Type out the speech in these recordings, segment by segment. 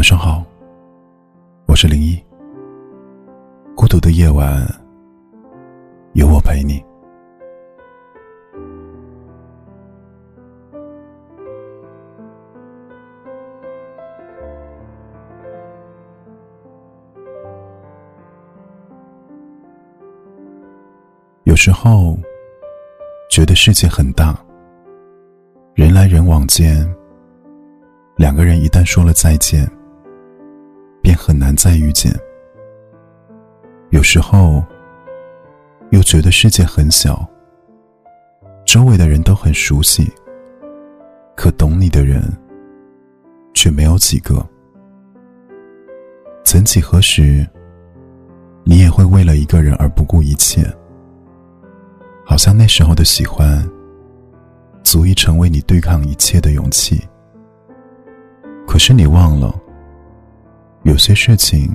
晚上好，我是林一。孤独的夜晚，有我陪你。有时候，觉得世界很大，人来人往间，两个人一旦说了再见，便很难再遇见。有时候，又觉得世界很小，周围的人都很熟悉，可懂你的人却没有几个。曾几何时，你也会为了一个人而不顾一切。好像那时候的喜欢，足以成为你对抗一切的勇气。可是你忘了，有些事情，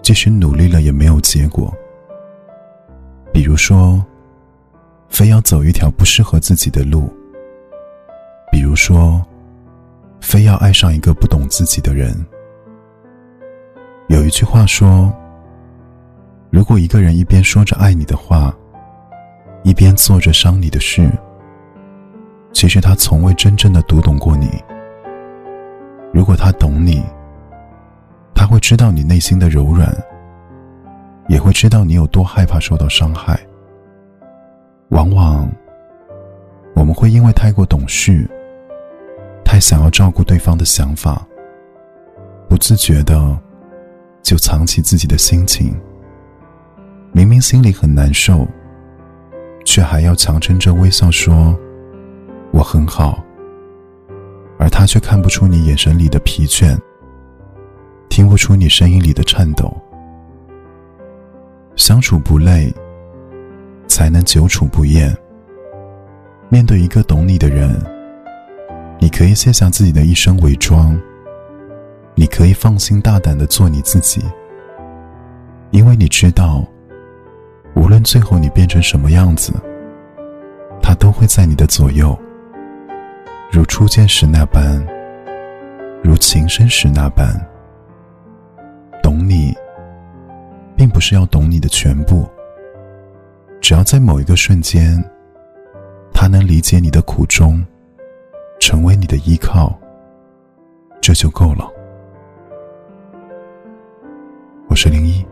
即使努力了也没有结果。比如说，非要走一条不适合自己的路；比如说，非要爱上一个不懂自己的人。有一句话说：“如果一个人一边说着爱你的话，”一边做着伤你的事，其实他从未真正的读懂过你。如果他懂你，他会知道你内心的柔软，也会知道你有多害怕受到伤害。往往，我们会因为太过懂事，太想要照顾对方的想法，不自觉的就藏起自己的心情。明明心里很难受。却还要强撑着微笑说：“我很好。”而他却看不出你眼神里的疲倦，听不出你声音里的颤抖。相处不累，才能久处不厌。面对一个懂你的人，你可以卸下自己的一身伪装，你可以放心大胆的做你自己，因为你知道。无论最后你变成什么样子，他都会在你的左右，如初见时那般，如情深时那般。并不是要懂你的全部，只要在某一个瞬间，他能理解你的苦衷，成为你的依靠，这就够了。我是零一。